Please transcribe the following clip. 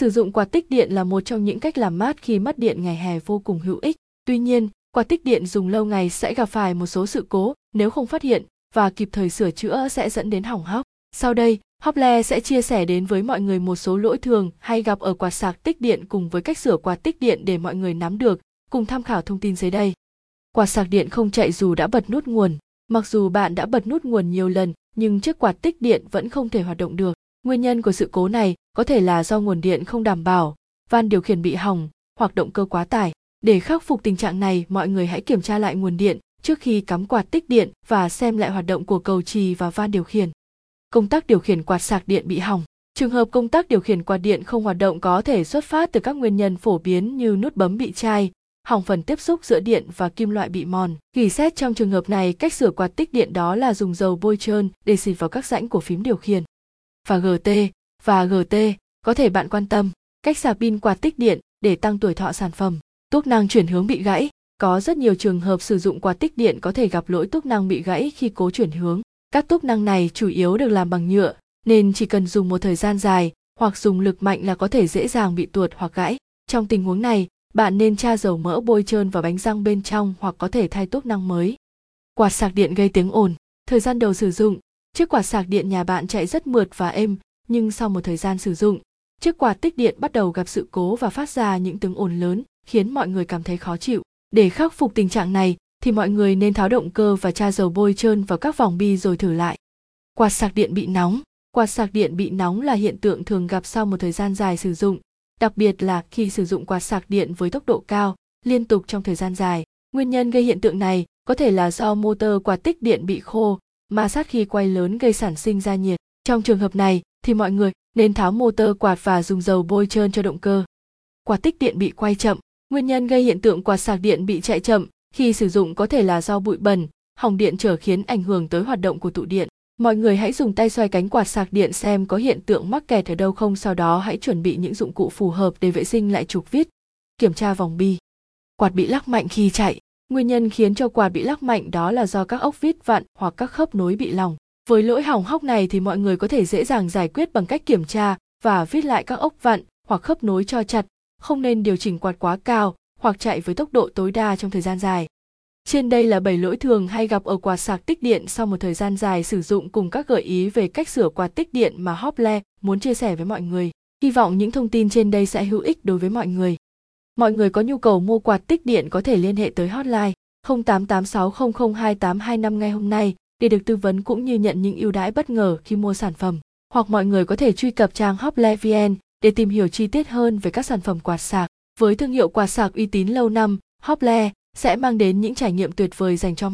Sử dụng quạt tích điện là một trong những cách làm mát khi mất điện ngày hè vô cùng hữu ích. Tuy nhiên, quạt tích điện dùng lâu ngày sẽ gặp phải một số sự cố nếu không phát hiện và kịp thời sửa chữa sẽ dẫn đến hỏng hóc. Sau đây, Hople sẽ chia sẻ đến với mọi người một số lỗi thường hay gặp ở quạt sạc tích điện cùng với cách sửa quạt tích điện để mọi người nắm được, cùng tham khảo thông tin dưới đây. Quạt sạc điện không chạy dù đã bật nút nguồn. Mặc dù bạn đã bật nút nguồn nhiều lần, nhưng chiếc quạt tích điện vẫn không thể hoạt động được. Nguyên nhân của sự cố này có thể là do nguồn điện không đảm bảo, van điều khiển bị hỏng hoặc động cơ quá tải. Để khắc phục tình trạng này, mọi người hãy kiểm tra lại nguồn điện trước khi cắm quạt tích điện và xem lại hoạt động của cầu trì và van điều khiển. Công tắc điều khiển quạt sạc điện bị hỏng. Trường hợp công tắc điều khiển quạt điện không hoạt động có thể xuất phát từ các nguyên nhân phổ biến như nút bấm bị chai, hỏng phần tiếp xúc giữa điện và kim loại bị mòn. Gỉ xét trong trường hợp này, cách sửa quạt tích điện đó là dùng dầu bôi trơn để xịt vào các rãnh của phím điều khiển. Và GT và GT, có thể bạn quan tâm, cách sạc pin quạt tích điện để tăng tuổi thọ sản phẩm. Tuốc năng chuyển hướng bị gãy, có rất nhiều trường hợp sử dụng quạt tích điện có thể gặp lỗi tuốc năng bị gãy khi cố chuyển hướng. Các tuốc năng này chủ yếu được làm bằng nhựa, nên chỉ cần dùng một thời gian dài hoặc dùng lực mạnh là có thể dễ dàng bị tuột hoặc gãy. Trong tình huống này, bạn nên tra dầu mỡ bôi trơn vào bánh răng bên trong hoặc có thể thay tuốc năng mới. Quạt sạc điện gây tiếng ồn. Thời gian đầu sử dụng, chiếc quạt sạc điện nhà bạn chạy rất mượt và êm, nhưng sau một thời gian sử dụng, chiếc quạt tích điện bắt đầu gặp sự cố và phát ra những tiếng ồn lớn, khiến mọi người cảm thấy khó chịu. Để khắc phục tình trạng này, thì mọi người nên tháo động cơ và tra dầu bôi trơn vào các vòng bi rồi thử lại. Quạt sạc điện bị nóng. Quạt sạc điện bị nóng là hiện tượng thường gặp sau một thời gian dài sử dụng, đặc biệt là khi sử dụng quạt sạc điện với tốc độ cao, liên tục trong thời gian dài. Nguyên nhân gây hiện tượng này có thể là do motor quạt tích điện bị khô, ma sát khi quay lớn gây sản sinh ra nhiệt. Trong trường hợp này thì mọi người nên tháo motor quạt và dùng dầu bôi trơn cho động cơ. Quạt tích điện bị quay chậm. Nguyên nhân gây hiện tượng quạt sạc điện bị chạy chậm khi sử dụng có thể là do bụi bẩn, hỏng điện trở khiến ảnh hưởng tới hoạt động của tụ điện. Mọi người hãy dùng tay xoay cánh quạt sạc điện xem có hiện tượng mắc kẹt ở đâu không sau đó hãy chuẩn bị những dụng cụ phù hợp để vệ sinh lại trục vít. Kiểm tra vòng bi. Quạt bị lắc mạnh khi chạy. Nguyên nhân khiến cho quạt bị lắc mạnh đó là do các ốc vít vặn hoặc các khớp nối bị lỏng. Với lỗi hỏng hóc này thì mọi người có thể dễ dàng giải quyết bằng cách kiểm tra và viết lại các ốc vặn hoặc khớp nối cho chặt, không nên điều chỉnh quạt quá cao hoặc chạy với tốc độ tối đa trong thời gian dài. Trên đây là 7 lỗi thường hay gặp ở quạt sạc tích điện sau một thời gian dài sử dụng cùng các gợi ý về cách sửa quạt tích điện mà Hople muốn chia sẻ với mọi người. Hy vọng những thông tin trên đây sẽ hữu ích đối với mọi người. Mọi người có nhu cầu mua quạt tích điện có thể liên hệ tới hotline 0886002825 ngay hôm nay để được tư vấn cũng như nhận những ưu đãi bất ngờ khi mua sản phẩm. Hoặc mọi người có thể truy cập trang Hople VN để tìm hiểu chi tiết hơn về các sản phẩm quạt sạc. Với thương hiệu quạt sạc uy tín lâu năm, Hople sẽ mang đến những trải nghiệm tuyệt vời dành cho